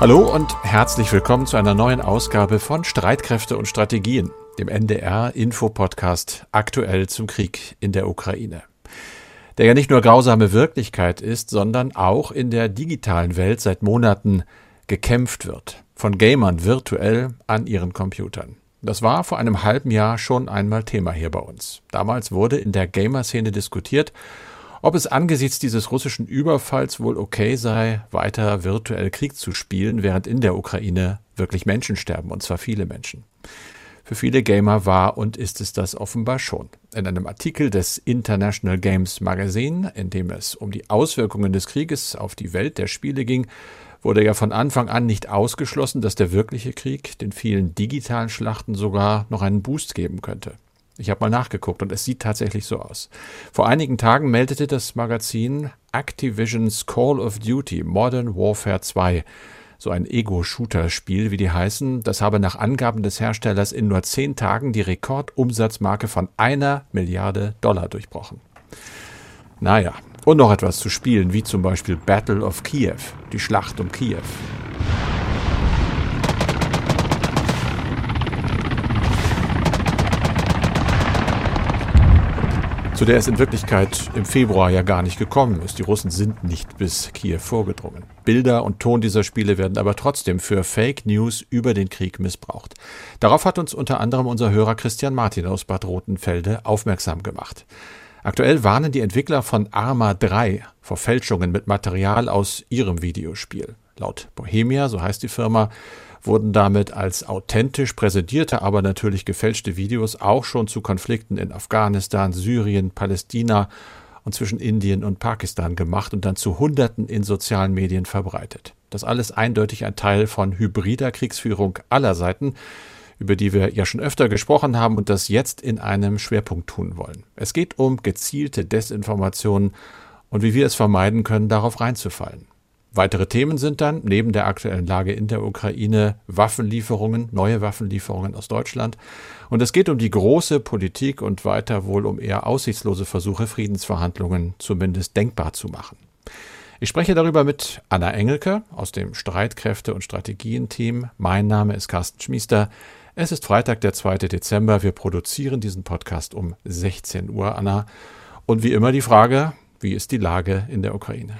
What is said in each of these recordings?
Hallo und herzlich willkommen zu einer neuen Ausgabe von Streitkräfte und Strategien, dem NDR-Info-Podcast aktuell zum Krieg in der Ukraine. Der ja nicht nur grausame Wirklichkeit ist, sondern auch in der digitalen Welt seit Monaten gekämpft wird. Von Gamern virtuell an ihren Computern. Das war vor einem halben Jahr schon einmal Thema hier bei uns. Damals wurde in der Gamer-Szene diskutiert, ob es angesichts dieses russischen Überfalls wohl okay sei, weiter virtuell Krieg zu spielen, während in der Ukraine wirklich Menschen sterben, und zwar viele Menschen. Für viele Gamer war und ist es das offenbar schon. In einem Artikel des International Games Magazine, in dem es um die Auswirkungen des Krieges auf die Welt der Spiele ging, wurde ja von Anfang an nicht ausgeschlossen, dass der wirkliche Krieg den vielen digitalen Schlachten sogar noch einen Boost geben könnte. Ich habe mal nachgeguckt und es sieht tatsächlich so aus. Vor einigen Tagen meldete das Magazin Activision's Call of Duty Modern Warfare 2, so ein Ego-Shooter-Spiel, wie die heißen, das habe nach Angaben des Herstellers in nur zehn Tagen die Rekordumsatzmarke von einer Milliarde Dollar durchbrochen. Naja, und noch etwas zu spielen, wie zum Beispiel Battle of Kiew, die Schlacht um Kiew. Zu der es in Wirklichkeit im Februar ja gar nicht gekommen ist. Die Russen sind nicht bis Kiew vorgedrungen. Bilder und Ton dieser Spiele werden aber trotzdem für Fake News über den Krieg missbraucht. Darauf hat uns unter anderem unser Hörer Christian Martin aus Bad Rotenfelde aufmerksam gemacht. Aktuell warnen die Entwickler von Arma 3 vor Fälschungen mit Material aus ihrem Videospiel. Laut Bohemia, so heißt die Firma, wurden damit als authentisch präsentierte, aber natürlich gefälschte Videos auch schon zu Konflikten in Afghanistan, Syrien, Palästina und zwischen Indien und Pakistan gemacht und dann zu Hunderten in sozialen Medien verbreitet. Das alles eindeutig ein Teil von hybrider Kriegsführung aller Seiten, über die wir ja schon öfter gesprochen haben und das jetzt in einem Schwerpunkt tun wollen. Es geht um gezielte Desinformationen und wie wir es vermeiden können, darauf reinzufallen. Weitere Themen sind dann neben der aktuellen Lage in der Ukraine Waffenlieferungen, neue Waffenlieferungen aus Deutschland. Und es geht um die große Politik und weiter wohl um eher aussichtslose Versuche, Friedensverhandlungen zumindest denkbar zu machen. Ich spreche darüber mit Anna Engelke aus dem Streitkräfte- und Strategien-Team. Mein Name ist Carsten Schmiester. Es ist Freitag, der 2. Dezember. Wir produzieren diesen Podcast um 16 Uhr, Anna. Und wie immer die Frage, wie ist die Lage in der Ukraine?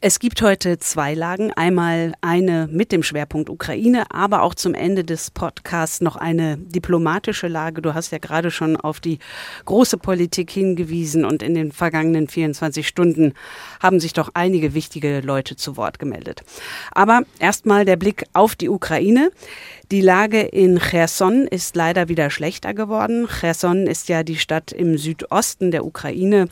Es gibt heute zwei Lagen. Einmal eine mit dem Schwerpunkt Ukraine, aber auch zum Ende des Podcasts noch eine diplomatische Lage. Du hast ja gerade schon auf die große Politik hingewiesen und in den vergangenen 24 Stunden haben sich doch einige wichtige Leute zu Wort gemeldet. Aber erstmal der Blick auf die Ukraine. Die Lage in Cherson ist leider wieder schlechter geworden. Cherson ist ja die Stadt im Südosten der Ukraine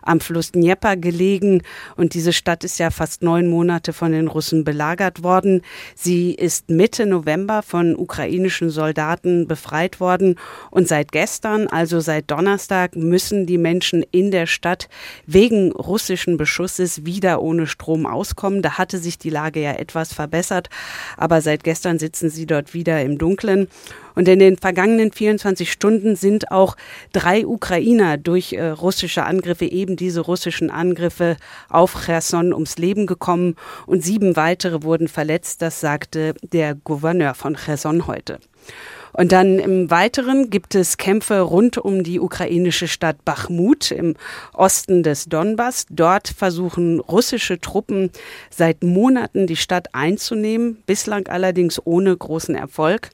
am Fluss Dnieper gelegen und diese Stadt ist ja fast neun Monate von den Russen belagert worden. Sie ist Mitte November von ukrainischen Soldaten befreit worden und seit gestern, also seit Donnerstag, müssen die Menschen in der Stadt wegen russischen Beschusses wieder ohne Strom auskommen. Da hatte sich die Lage ja etwas verbessert, aber seit gestern sitzen sie dort wieder im Dunkeln. Und in den vergangenen 24 Stunden sind auch drei Ukrainer durch äh, russische Angriffe, eben diese russischen Angriffe auf Cherson ums Leben gekommen und sieben weitere wurden verletzt. Das sagte der Gouverneur von Cherson heute. Und dann im Weiteren gibt es Kämpfe rund um die ukrainische Stadt Bachmut im Osten des Donbass. Dort versuchen russische Truppen seit Monaten die Stadt einzunehmen, bislang allerdings ohne großen Erfolg.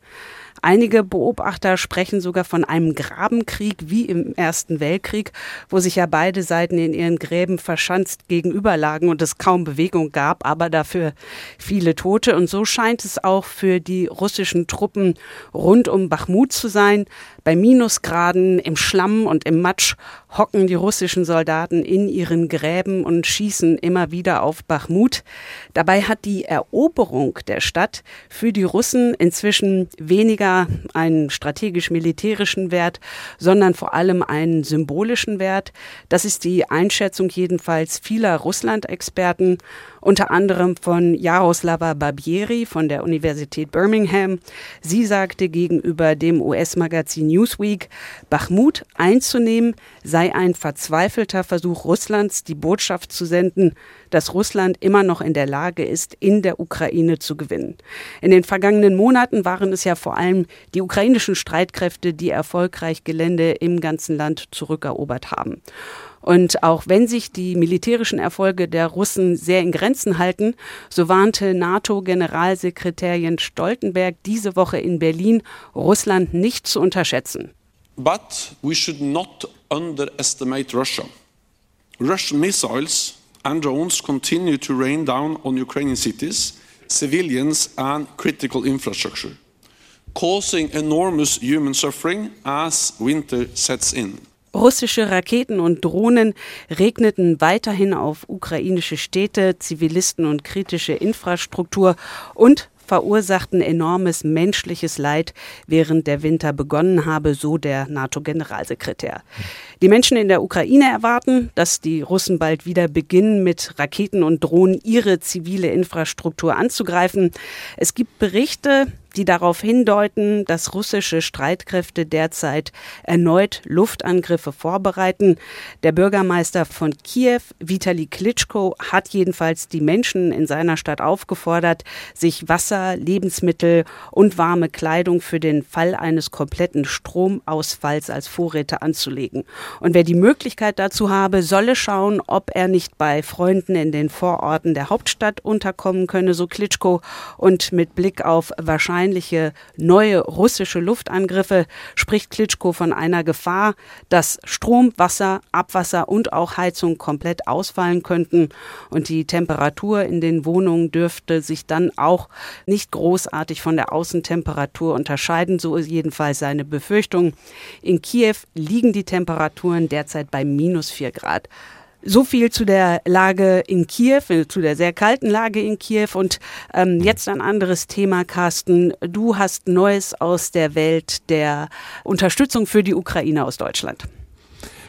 Einige Beobachter sprechen sogar von einem Grabenkrieg wie im Ersten Weltkrieg, wo sich ja beide Seiten in ihren Gräben verschanzt gegenüberlagen und es kaum Bewegung gab, aber dafür viele Tote. Und so scheint es auch für die russischen Truppen rund um Bachmut zu sein. Bei Minusgraden im Schlamm und im Matsch hocken die russischen Soldaten in ihren Gräben und schießen immer wieder auf Bachmut. Dabei hat die Eroberung der Stadt für die Russen inzwischen weniger einen strategisch-militärischen Wert, sondern vor allem einen symbolischen Wert. Das ist die Einschätzung jedenfalls vieler Russland-Experten unter anderem von Jaroslava Barbieri von der Universität Birmingham. Sie sagte gegenüber dem US-Magazin Newsweek, Bachmut einzunehmen sei ein verzweifelter Versuch Russlands, die Botschaft zu senden, dass Russland immer noch in der Lage ist, in der Ukraine zu gewinnen. In den vergangenen Monaten waren es ja vor allem die ukrainischen Streitkräfte, die erfolgreich Gelände im ganzen Land zurückerobert haben. Und auch wenn sich die militärischen Erfolge der Russen sehr in Grenzen halten, so warnte NATO-Generalsekretär Jens Stoltenberg diese Woche in Berlin, Russland nicht zu unterschätzen. But we should not underestimate Russia. Russian missiles and drones continue to rain down on Ukrainian cities, civilians and critical infrastructure, causing enormous human suffering as winter sets in. Russische Raketen und Drohnen regneten weiterhin auf ukrainische Städte, Zivilisten und kritische Infrastruktur und verursachten enormes menschliches Leid, während der Winter begonnen habe, so der NATO-Generalsekretär. Die Menschen in der Ukraine erwarten, dass die Russen bald wieder beginnen, mit Raketen und Drohnen ihre zivile Infrastruktur anzugreifen. Es gibt Berichte, die darauf hindeuten, dass russische Streitkräfte derzeit erneut Luftangriffe vorbereiten. Der Bürgermeister von Kiew, Vitali Klitschko, hat jedenfalls die Menschen in seiner Stadt aufgefordert, sich Wasser, Lebensmittel und warme Kleidung für den Fall eines kompletten Stromausfalls als Vorräte anzulegen. Und wer die Möglichkeit dazu habe, solle schauen, ob er nicht bei Freunden in den Vororten der Hauptstadt unterkommen könne, so Klitschko. Und mit Blick auf wahrscheinlich wahrscheinliche neue russische Luftangriffe spricht Klitschko von einer Gefahr, dass Strom, Wasser, Abwasser und auch Heizung komplett ausfallen könnten. Und die Temperatur in den Wohnungen dürfte sich dann auch nicht großartig von der Außentemperatur unterscheiden. So ist jedenfalls seine Befürchtung. In Kiew liegen die Temperaturen derzeit bei minus vier Grad. So viel zu der Lage in Kiew, äh, zu der sehr kalten Lage in Kiew. Und ähm, jetzt ein anderes Thema, Carsten. Du hast Neues aus der Welt der Unterstützung für die Ukraine aus Deutschland.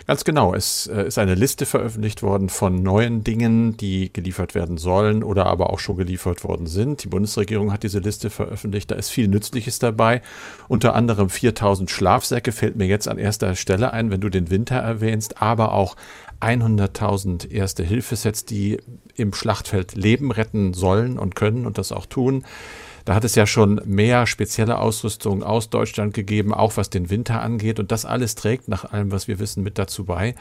Ganz genau. Es äh, ist eine Liste veröffentlicht worden von neuen Dingen, die geliefert werden sollen oder aber auch schon geliefert worden sind. Die Bundesregierung hat diese Liste veröffentlicht. Da ist viel Nützliches dabei. Unter anderem 4000 Schlafsäcke fällt mir jetzt an erster Stelle ein, wenn du den Winter erwähnst, aber auch 100.000 erste Hilfesets, die im Schlachtfeld Leben retten sollen und können und das auch tun. Da hat es ja schon mehr spezielle Ausrüstung aus Deutschland gegeben, auch was den Winter angeht. Und das alles trägt nach allem, was wir wissen, mit dazu bei,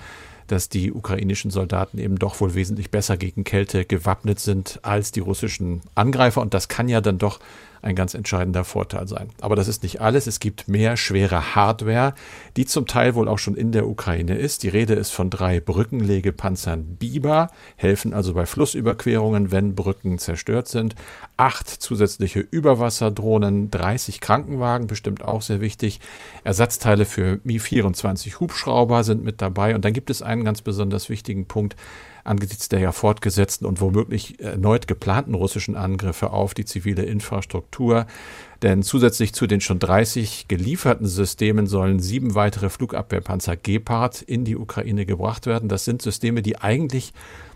dass die ukrainischen Soldaten eben doch wohl wesentlich besser gegen Kälte gewappnet sind als die russischen Angreifer. Und das kann ja dann doch ein ganz entscheidender Vorteil sein. Aber das ist nicht alles. Es gibt mehr schwere Hardware, die zum Teil wohl auch schon in der Ukraine ist. Die Rede ist von drei Brückenlegepanzern Biber, helfen also bei Flussüberquerungen, wenn Brücken zerstört sind. Acht zusätzliche Überwasserdrohnen, 30 Krankenwagen, bestimmt auch sehr wichtig. Ersatzteile für Mi-24 Hubschrauber sind mit dabei. Und dann gibt es einen ganz besonders wichtigen Punkt angesichts der ja fortgesetzten und womöglich erneut geplanten russischen Angriffe auf die zivile Infrastruktur. Denn zusätzlich zu den schon 30 gelieferten Systemen sollen sieben weitere Flugabwehrpanzer Gepard in die Ukraine gebracht werden. Das sind Systeme, die eigentlich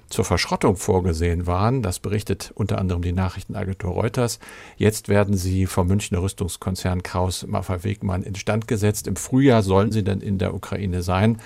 zur Verschrottung vorgesehen waren. Das berichtet unter anderem die Nachrichtenagentur Reuters. Jetzt werden sie vom Münchner Rüstungskonzern Kraus Maffei Wegmann instand gesetzt. Im Frühjahr sollen sie dann in der Ukraine sein.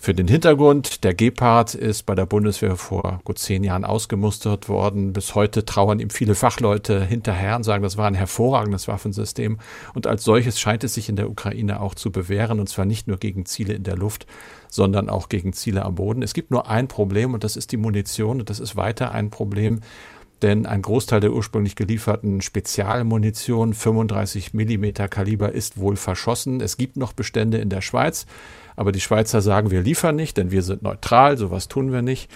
Für den Hintergrund, der Gepard ist bei der Bundeswehr vor gut zehn Jahren ausgemustert worden. Bis heute trauern ihm viele Fachleute hinterher und sagen, das war ein hervorragendes Waffensystem. Und als solches scheint es sich in der Ukraine auch zu bewähren, und zwar nicht nur gegen Ziele in der Luft, sondern auch gegen Ziele am Boden. Es gibt nur ein Problem, und das ist die Munition, und das ist weiter ein Problem denn ein Großteil der ursprünglich gelieferten Spezialmunition 35 Millimeter Kaliber ist wohl verschossen. Es gibt noch Bestände in der Schweiz, aber die Schweizer sagen, wir liefern nicht, denn wir sind neutral, sowas tun wir nicht.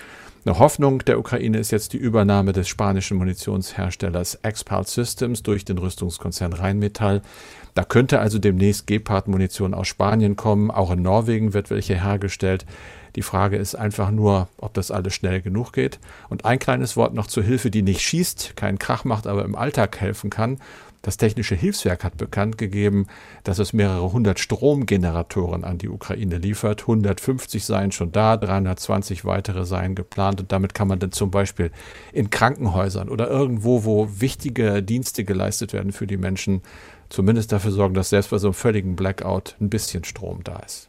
Eine Hoffnung der Ukraine ist jetzt die Übernahme des spanischen Munitionsherstellers Expal Systems durch den Rüstungskonzern Rheinmetall. Da könnte also demnächst Gepard-Munition aus Spanien kommen. Auch in Norwegen wird welche hergestellt. Die Frage ist einfach nur, ob das alles schnell genug geht. Und ein kleines Wort noch zur Hilfe, die nicht schießt, keinen Krach macht, aber im Alltag helfen kann. Das Technische Hilfswerk hat bekannt gegeben, dass es mehrere hundert Stromgeneratoren an die Ukraine liefert. 150 seien schon da, 320 weitere seien geplant und damit kann man dann zum Beispiel in Krankenhäusern oder irgendwo, wo wichtige Dienste geleistet werden für die Menschen, zumindest dafür sorgen, dass selbst bei so einem völligen Blackout ein bisschen Strom da ist.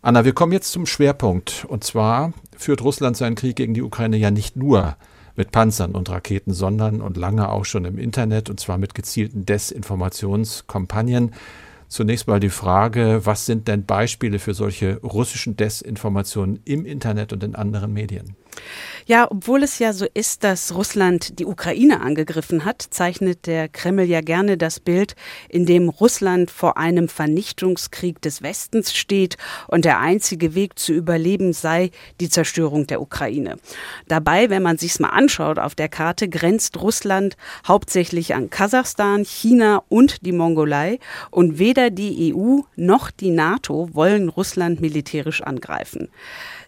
Anna, wir kommen jetzt zum Schwerpunkt. Und zwar führt Russland seinen Krieg gegen die Ukraine ja nicht nur mit Panzern und Raketen, sondern und lange auch schon im Internet, und zwar mit gezielten Desinformationskampagnen. Zunächst mal die Frage, was sind denn Beispiele für solche russischen Desinformationen im Internet und in anderen Medien? Ja, obwohl es ja so ist, dass Russland die Ukraine angegriffen hat, zeichnet der Kreml ja gerne das Bild, in dem Russland vor einem Vernichtungskrieg des Westens steht und der einzige Weg zu überleben sei die Zerstörung der Ukraine. Dabei, wenn man sich's mal anschaut auf der Karte, grenzt Russland hauptsächlich an Kasachstan, China und die Mongolei und weder die EU noch die NATO wollen Russland militärisch angreifen.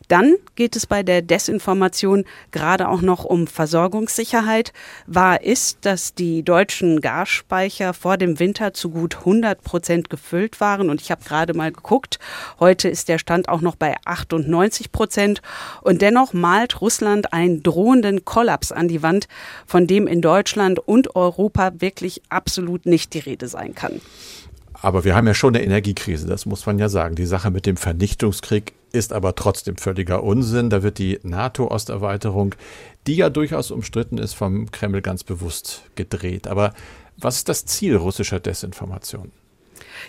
Dann geht es bei der Desinformation gerade auch noch um Versorgungssicherheit. Wahr ist, dass die deutschen Gasspeicher vor dem Winter zu gut 100 Prozent gefüllt waren. Und ich habe gerade mal geguckt, heute ist der Stand auch noch bei 98 Prozent. Und dennoch malt Russland einen drohenden Kollaps an die Wand, von dem in Deutschland und Europa wirklich absolut nicht die Rede sein kann. Aber wir haben ja schon eine Energiekrise, das muss man ja sagen. Die Sache mit dem Vernichtungskrieg ist aber trotzdem völliger Unsinn. Da wird die NATO-Osterweiterung, die ja durchaus umstritten ist, vom Kreml ganz bewusst gedreht. Aber was ist das Ziel russischer Desinformation?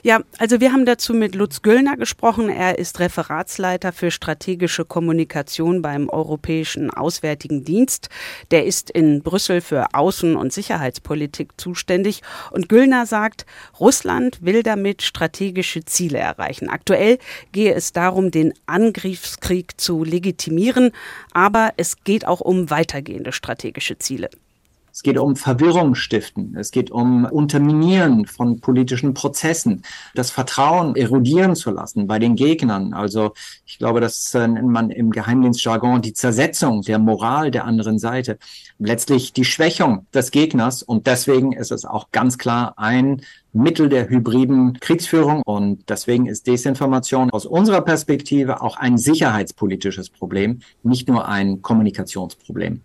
Ja, also wir haben dazu mit Lutz Güllner gesprochen. Er ist Referatsleiter für strategische Kommunikation beim Europäischen Auswärtigen Dienst. Der ist in Brüssel für Außen- und Sicherheitspolitik zuständig. Und Güllner sagt, Russland will damit strategische Ziele erreichen. Aktuell gehe es darum, den Angriffskrieg zu legitimieren, aber es geht auch um weitergehende strategische Ziele. Es geht um Verwirrung stiften. Es geht um Unterminieren von politischen Prozessen, das Vertrauen erodieren zu lassen bei den Gegnern. Also ich glaube, das nennt man im Geheimdienstjargon die Zersetzung der Moral der anderen Seite. Letztlich die Schwächung des Gegners. Und deswegen ist es auch ganz klar ein Mittel der hybriden Kriegsführung. Und deswegen ist Desinformation aus unserer Perspektive auch ein sicherheitspolitisches Problem, nicht nur ein Kommunikationsproblem.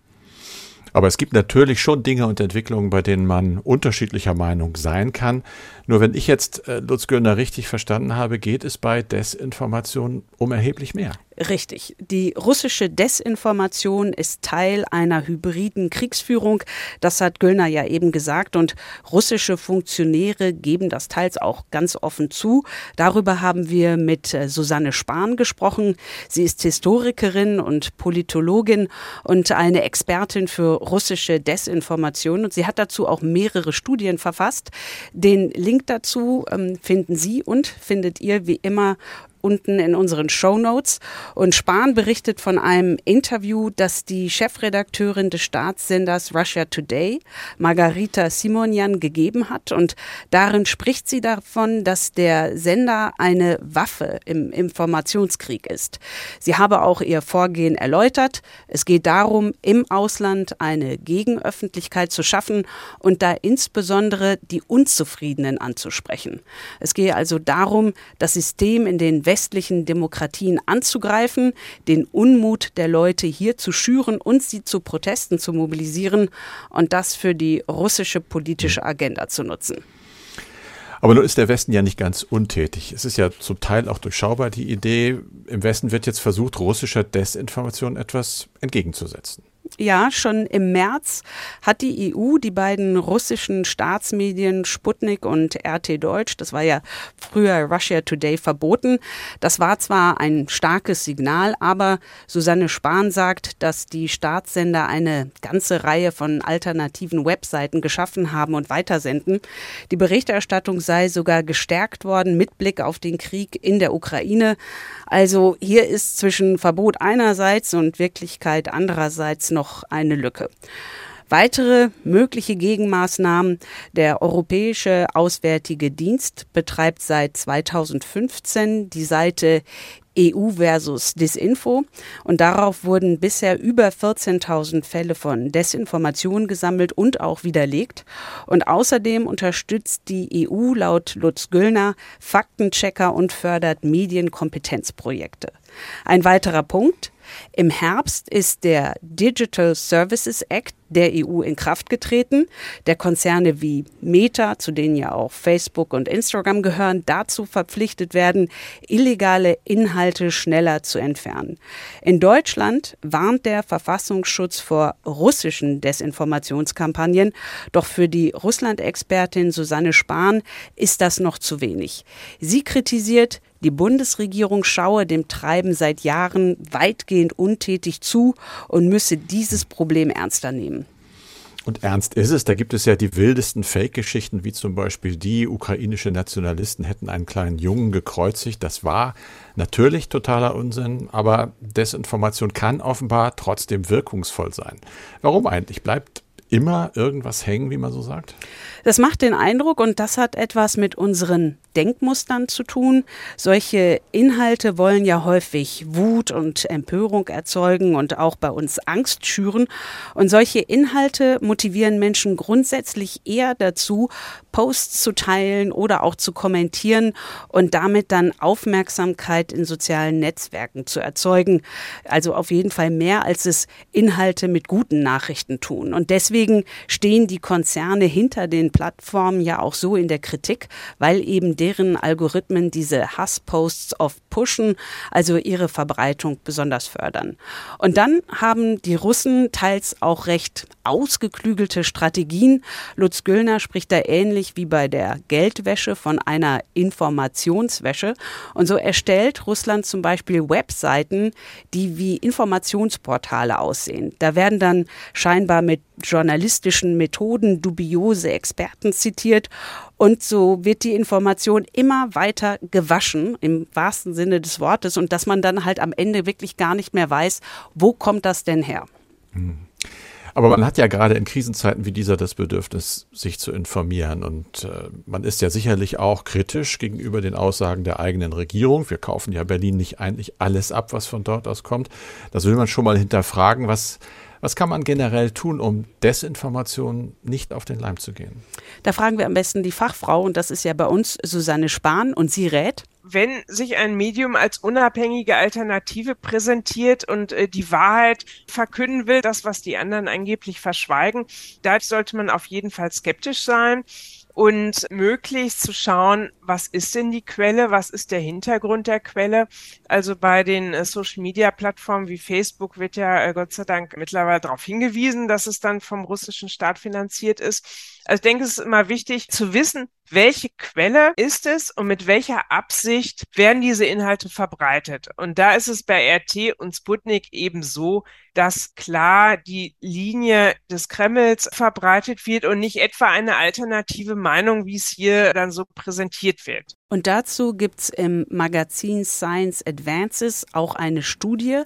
Aber es gibt natürlich schon Dinge und Entwicklungen, bei denen man unterschiedlicher Meinung sein kann. Nur wenn ich jetzt äh, Lutz Göllner richtig verstanden habe, geht es bei Desinformation um erheblich mehr. Richtig. Die russische Desinformation ist Teil einer hybriden Kriegsführung. Das hat Göllner ja eben gesagt. Und russische Funktionäre geben das teils auch ganz offen zu. Darüber haben wir mit äh, Susanne Spahn gesprochen. Sie ist Historikerin und Politologin und eine Expertin für russische Desinformation. Und sie hat dazu auch mehrere Studien verfasst. Den Link dazu ähm, finden Sie und findet ihr wie immer unten in unseren Show Notes. Und Spahn berichtet von einem Interview, das die Chefredakteurin des Staatssenders Russia Today, Margarita Simonian, gegeben hat. Und darin spricht sie davon, dass der Sender eine Waffe im Informationskrieg ist. Sie habe auch ihr Vorgehen erläutert. Es geht darum, im Ausland eine Gegenöffentlichkeit zu schaffen und da insbesondere die Unzufriedenen anzusprechen. Es gehe also darum, das System in den westlichen Demokratien anzugreifen, den Unmut der Leute hier zu schüren und sie zu Protesten zu mobilisieren und das für die russische politische hm. Agenda zu nutzen. Aber nun ist der Westen ja nicht ganz untätig. Es ist ja zum Teil auch durchschaubar die Idee, im Westen wird jetzt versucht, russischer Desinformation etwas entgegenzusetzen. Ja, schon im März hat die EU die beiden russischen Staatsmedien Sputnik und RT Deutsch, das war ja früher Russia Today, verboten. Das war zwar ein starkes Signal, aber Susanne Spahn sagt, dass die Staatssender eine ganze Reihe von alternativen Webseiten geschaffen haben und weitersenden. Die Berichterstattung sei sogar gestärkt worden mit Blick auf den Krieg in der Ukraine. Also hier ist zwischen Verbot einerseits und Wirklichkeit andererseits noch eine Lücke. Weitere mögliche Gegenmaßnahmen. Der Europäische Auswärtige Dienst betreibt seit 2015 die Seite EU versus Disinfo. Und darauf wurden bisher über 14.000 Fälle von Desinformation gesammelt und auch widerlegt. Und außerdem unterstützt die EU laut Lutz Güllner Faktenchecker und fördert Medienkompetenzprojekte. Ein weiterer Punkt. Im Herbst ist der Digital Services Act der EU in Kraft getreten, der Konzerne wie Meta, zu denen ja auch Facebook und Instagram gehören, dazu verpflichtet werden, illegale Inhalte schneller zu entfernen. In Deutschland warnt der Verfassungsschutz vor russischen Desinformationskampagnen, doch für die Russland-Expertin Susanne Spahn ist das noch zu wenig. Sie kritisiert, die Bundesregierung schaue dem Treiben seit Jahren weitgehend untätig zu und müsse dieses Problem ernster nehmen. Und ernst ist es, da gibt es ja die wildesten Fake-Geschichten, wie zum Beispiel die ukrainische Nationalisten hätten einen kleinen Jungen gekreuzigt. Das war natürlich totaler Unsinn, aber Desinformation kann offenbar trotzdem wirkungsvoll sein. Warum eigentlich? Bleibt immer irgendwas hängen, wie man so sagt? Das macht den Eindruck und das hat etwas mit unseren Denkmustern zu tun. Solche Inhalte wollen ja häufig Wut und Empörung erzeugen und auch bei uns Angst schüren. Und solche Inhalte motivieren Menschen grundsätzlich eher dazu, Posts zu teilen oder auch zu kommentieren und damit dann Aufmerksamkeit in sozialen Netzwerken zu erzeugen. Also auf jeden Fall mehr, als es Inhalte mit guten Nachrichten tun. Und deswegen stehen die Konzerne hinter den Plattformen ja auch so in der Kritik, weil eben deren Algorithmen diese Hassposts oft pushen, also ihre Verbreitung besonders fördern. Und dann haben die Russen teils auch recht ausgeklügelte Strategien. Lutz Güllner spricht da ähnlich wie bei der Geldwäsche von einer Informationswäsche. Und so erstellt Russland zum Beispiel Webseiten, die wie Informationsportale aussehen. Da werden dann scheinbar mit journalistischen Methoden dubiose Experten zitiert und so wird die Information immer weiter gewaschen, im wahrsten Sinne des Wortes, und dass man dann halt am Ende wirklich gar nicht mehr weiß, wo kommt das denn her. Hm. Aber man hat ja gerade in Krisenzeiten wie dieser das Bedürfnis, sich zu informieren. Und äh, man ist ja sicherlich auch kritisch gegenüber den Aussagen der eigenen Regierung. Wir kaufen ja Berlin nicht eigentlich alles ab, was von dort aus kommt. Das will man schon mal hinterfragen. Was, was kann man generell tun, um Desinformation nicht auf den Leim zu gehen? Da fragen wir am besten die Fachfrau, und das ist ja bei uns Susanne Spahn, und sie rät wenn sich ein Medium als unabhängige Alternative präsentiert und äh, die Wahrheit verkünden will, das, was die anderen angeblich verschweigen, da sollte man auf jeden Fall skeptisch sein und möglichst zu schauen, was ist denn die Quelle, was ist der Hintergrund der Quelle. Also bei den äh, Social-Media-Plattformen wie Facebook wird ja äh, Gott sei Dank mittlerweile darauf hingewiesen, dass es dann vom russischen Staat finanziert ist. Also ich denke, es ist immer wichtig zu wissen, welche Quelle ist es und mit welcher Absicht werden diese Inhalte verbreitet. Und da ist es bei RT und Sputnik eben so, dass klar die Linie des Kremls verbreitet wird und nicht etwa eine alternative Meinung, wie es hier dann so präsentiert wird. Und dazu gibt's im Magazin Science Advances auch eine Studie.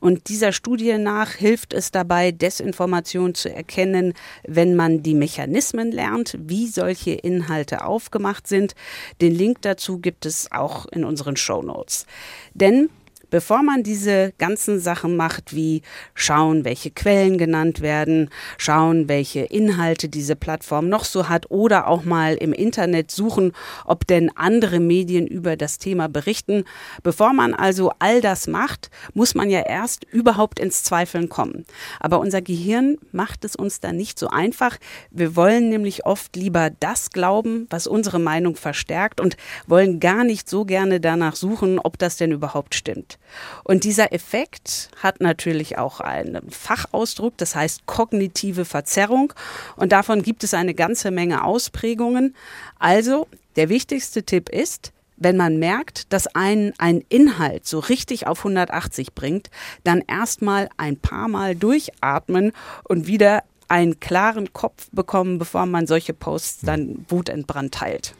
Und dieser Studie nach hilft es dabei, Desinformation zu erkennen, wenn man die Mechanismen lernt, wie solche Inhalte aufgemacht sind. Den Link dazu gibt es auch in unseren Show Notes. Denn bevor man diese ganzen Sachen macht, wie schauen, welche Quellen genannt werden, schauen, welche Inhalte diese Plattform noch so hat oder auch mal im Internet suchen, ob denn andere Medien über das Thema berichten. Bevor man also all das macht, muss man ja erst überhaupt ins Zweifeln kommen. Aber unser Gehirn macht es uns dann nicht so einfach. Wir wollen nämlich oft lieber das glauben, was unsere Meinung verstärkt und wollen gar nicht so gerne danach suchen, ob das denn überhaupt stimmt. Und dieser Effekt hat natürlich auch einen Fachausdruck, das heißt kognitive Verzerrung. Und davon gibt es eine ganze Menge Ausprägungen. Also der wichtigste Tipp ist, wenn man merkt, dass einen ein Inhalt so richtig auf 180 bringt, dann erstmal ein paar Mal durchatmen und wieder einen klaren Kopf bekommen, bevor man solche Posts dann wutentbrannt teilt.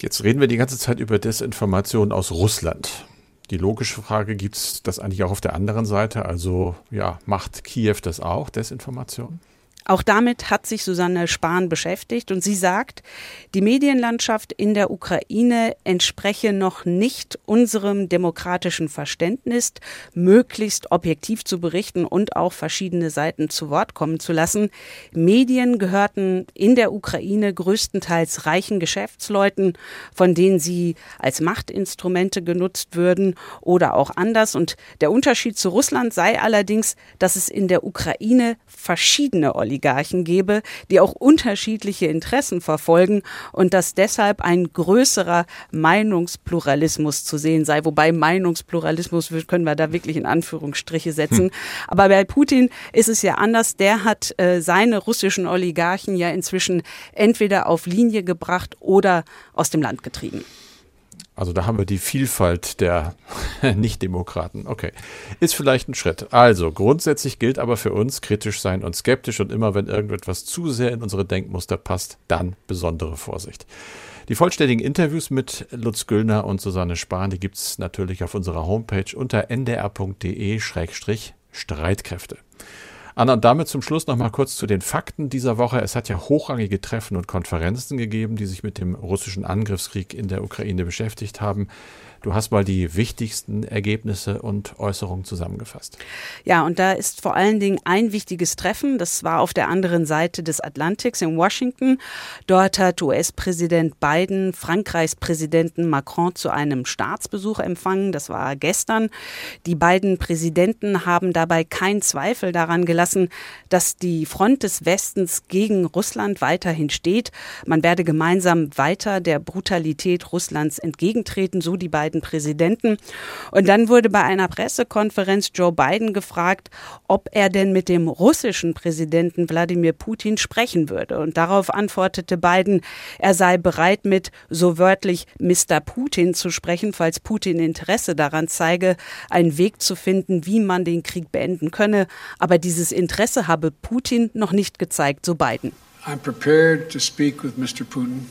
Jetzt reden wir die ganze Zeit über Desinformation aus Russland. Die logische Frage, gibt es das eigentlich auch auf der anderen Seite? Also ja, macht Kiew das auch, Desinformation? Auch damit hat sich Susanne Spahn beschäftigt und sie sagt, die Medienlandschaft in der Ukraine entspreche noch nicht unserem demokratischen Verständnis, möglichst objektiv zu berichten und auch verschiedene Seiten zu Wort kommen zu lassen. Medien gehörten in der Ukraine größtenteils reichen Geschäftsleuten, von denen sie als Machtinstrumente genutzt würden oder auch anders. Und der Unterschied zu Russland sei allerdings, dass es in der Ukraine verschiedene Oligarchen gebe, die auch unterschiedliche Interessen verfolgen und dass deshalb ein größerer Meinungspluralismus zu sehen sei. Wobei Meinungspluralismus können wir da wirklich in Anführungsstriche setzen. Hm. Aber bei Putin ist es ja anders. Der hat äh, seine russischen Oligarchen ja inzwischen entweder auf Linie gebracht oder aus dem Land getrieben. Also da haben wir die Vielfalt der Nichtdemokraten. Okay. Ist vielleicht ein Schritt. Also grundsätzlich gilt aber für uns kritisch sein und skeptisch und immer wenn irgendetwas zu sehr in unsere Denkmuster passt, dann besondere Vorsicht. Die vollständigen Interviews mit Lutz Güllner und Susanne Spahn, die gibt es natürlich auf unserer Homepage unter ndr.de-streitkräfte. Anna, damit zum Schluss noch mal kurz zu den Fakten dieser Woche. Es hat ja hochrangige Treffen und Konferenzen gegeben, die sich mit dem russischen Angriffskrieg in der Ukraine beschäftigt haben. Du hast mal die wichtigsten Ergebnisse und Äußerungen zusammengefasst. Ja, und da ist vor allen Dingen ein wichtiges Treffen. Das war auf der anderen Seite des Atlantiks in Washington. Dort hat US-Präsident Biden Frankreichs Präsidenten Macron zu einem Staatsbesuch empfangen. Das war gestern. Die beiden Präsidenten haben dabei keinen Zweifel daran gelassen, dass die Front des Westens gegen Russland weiterhin steht. Man werde gemeinsam weiter der Brutalität Russlands entgegentreten, so die beiden beiden Präsidenten. Und dann wurde bei einer Pressekonferenz Joe Biden gefragt, ob er denn mit dem russischen Präsidenten Wladimir Putin sprechen würde. Und darauf antwortete Biden, er sei bereit, mit so wörtlich Mr. Putin zu sprechen, falls Putin Interesse daran zeige, einen Weg zu finden, wie man den Krieg beenden könne. Aber dieses Interesse habe Putin noch nicht gezeigt, so Biden. I'm prepared to speak with Mr. Putin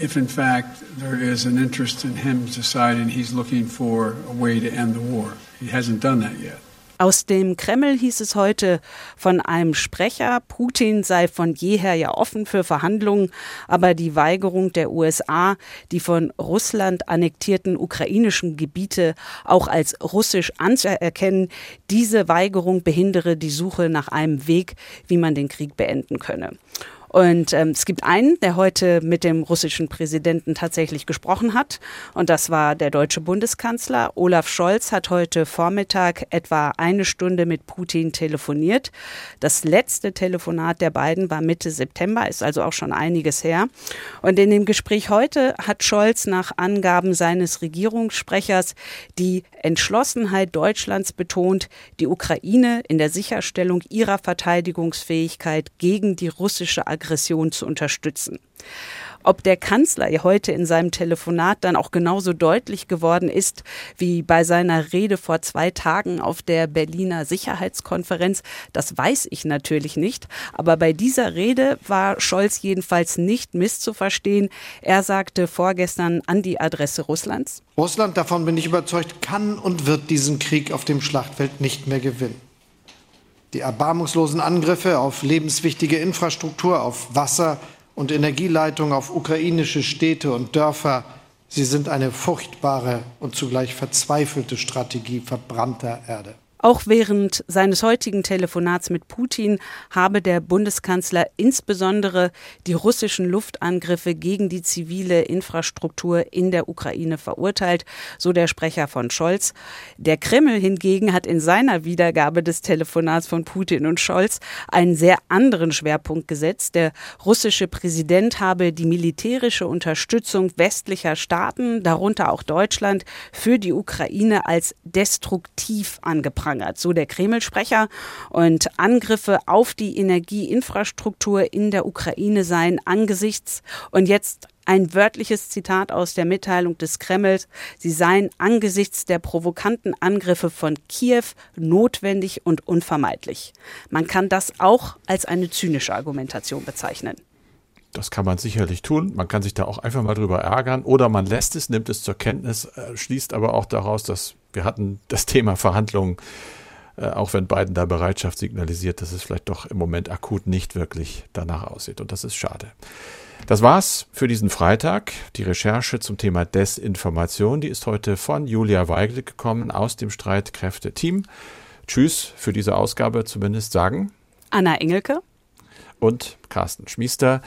if in fact there is an interest in him deciding he's looking for a way to end the war. He hasn't done that yet. Aus dem Kreml hieß es heute von einem Sprecher, Putin sei von jeher ja offen für Verhandlungen, aber die Weigerung der USA, die von Russland annektierten ukrainischen Gebiete auch als russisch anzuerkennen, diese Weigerung behindere die Suche nach einem Weg, wie man den Krieg beenden könne. Und ähm, es gibt einen, der heute mit dem russischen Präsidenten tatsächlich gesprochen hat. Und das war der deutsche Bundeskanzler. Olaf Scholz hat heute Vormittag etwa eine Stunde mit Putin telefoniert. Das letzte Telefonat der beiden war Mitte September, ist also auch schon einiges her. Und in dem Gespräch heute hat Scholz nach Angaben seines Regierungssprechers die Entschlossenheit Deutschlands betont, die Ukraine in der Sicherstellung ihrer Verteidigungsfähigkeit gegen die russische Aggression Aggression zu unterstützen. Ob der Kanzler heute in seinem Telefonat dann auch genauso deutlich geworden ist wie bei seiner Rede vor zwei Tagen auf der Berliner Sicherheitskonferenz, das weiß ich natürlich nicht. Aber bei dieser Rede war Scholz jedenfalls nicht misszuverstehen. Er sagte vorgestern an die Adresse Russlands. Russland, davon bin ich überzeugt, kann und wird diesen Krieg auf dem Schlachtfeld nicht mehr gewinnen. Die erbarmungslosen Angriffe auf lebenswichtige Infrastruktur, auf Wasser und Energieleitungen, auf ukrainische Städte und Dörfer, sie sind eine furchtbare und zugleich verzweifelte Strategie verbrannter Erde. Auch während seines heutigen Telefonats mit Putin habe der Bundeskanzler insbesondere die russischen Luftangriffe gegen die zivile Infrastruktur in der Ukraine verurteilt, so der Sprecher von Scholz. Der Kreml hingegen hat in seiner Wiedergabe des Telefonats von Putin und Scholz einen sehr anderen Schwerpunkt gesetzt. Der russische Präsident habe die militärische Unterstützung westlicher Staaten, darunter auch Deutschland, für die Ukraine als destruktiv angeprangert angeprangert, so der Kreml-Sprecher. Und Angriffe auf die Energieinfrastruktur in der Ukraine seien angesichts und jetzt ein wörtliches Zitat aus der Mitteilung des Kremls. Sie seien angesichts der provokanten Angriffe von Kiew notwendig und unvermeidlich. Man kann das auch als eine zynische Argumentation bezeichnen. Das kann man sicherlich tun. Man kann sich da auch einfach mal drüber ärgern oder man lässt es, nimmt es zur Kenntnis, äh, schließt aber auch daraus, dass wir hatten das Thema Verhandlungen Äh, auch wenn Biden da Bereitschaft signalisiert, dass es vielleicht doch im Moment akut nicht wirklich danach aussieht. Und das ist schade. Das war's für diesen Freitag. Die Recherche zum Thema Desinformation, die ist heute von Julia Weigel gekommen aus dem Streitkräfte-Team. Tschüss für diese Ausgabe zumindest sagen. Anna Engelke. Und Carsten Schmiester.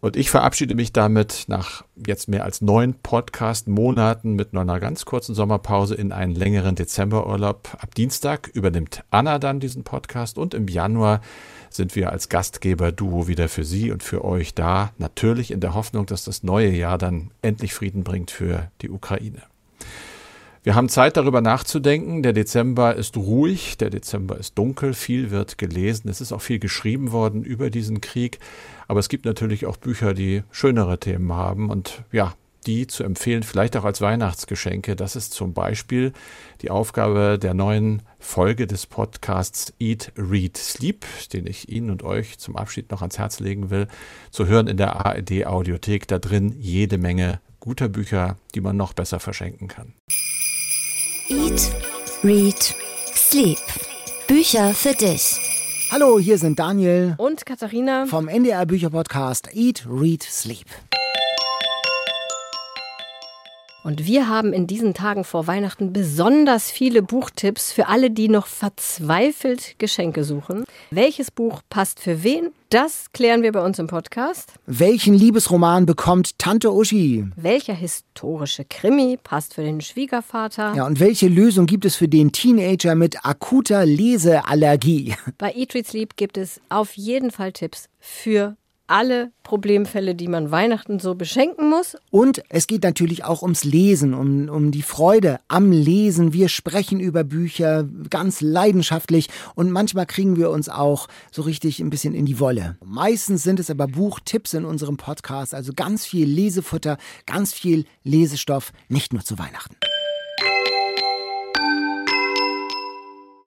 Und ich verabschiede mich damit nach jetzt mehr als neun Podcast-Monaten mit nur einer ganz kurzen Sommerpause in einen längeren Dezemberurlaub. Ab Dienstag übernimmt Anna dann diesen Podcast und im Januar sind wir als Gastgeber-Duo wieder für Sie und für euch da. Natürlich in der Hoffnung, dass das neue Jahr dann endlich Frieden bringt für die Ukraine. Wir haben Zeit darüber nachzudenken. Der Dezember ist ruhig, der Dezember ist dunkel, viel wird gelesen. Es ist auch viel geschrieben worden über diesen Krieg. Aber es gibt natürlich auch Bücher, die schönere Themen haben. Und ja, die zu empfehlen, vielleicht auch als Weihnachtsgeschenke. Das ist zum Beispiel die Aufgabe der neuen Folge des Podcasts Eat, Read, Sleep, den ich Ihnen und euch zum Abschied noch ans Herz legen will, zu hören in der ARD Audiothek. Da drin jede Menge guter Bücher, die man noch besser verschenken kann. Eat, Read, Sleep. Bücher für dich. Hallo, hier sind Daniel und Katharina vom NDR Bücherpodcast Eat, Read, Sleep. Und wir haben in diesen Tagen vor Weihnachten besonders viele Buchtipps für alle, die noch verzweifelt Geschenke suchen. Welches Buch passt für wen? Das klären wir bei uns im Podcast. Welchen Liebesroman bekommt Tante Uschi? Welcher historische Krimi passt für den Schwiegervater? Ja, und welche Lösung gibt es für den Teenager mit akuter Leseallergie? Bei Eat, Read, Sleep gibt es auf jeden Fall Tipps für alle Problemfälle, die man Weihnachten so beschenken muss. Und es geht natürlich auch ums Lesen, um, um die Freude am Lesen. Wir sprechen über Bücher ganz leidenschaftlich und manchmal kriegen wir uns auch so richtig ein bisschen in die Wolle. Meistens sind es aber Buchtipps in unserem Podcast, also ganz viel Lesefutter, ganz viel Lesestoff, nicht nur zu Weihnachten.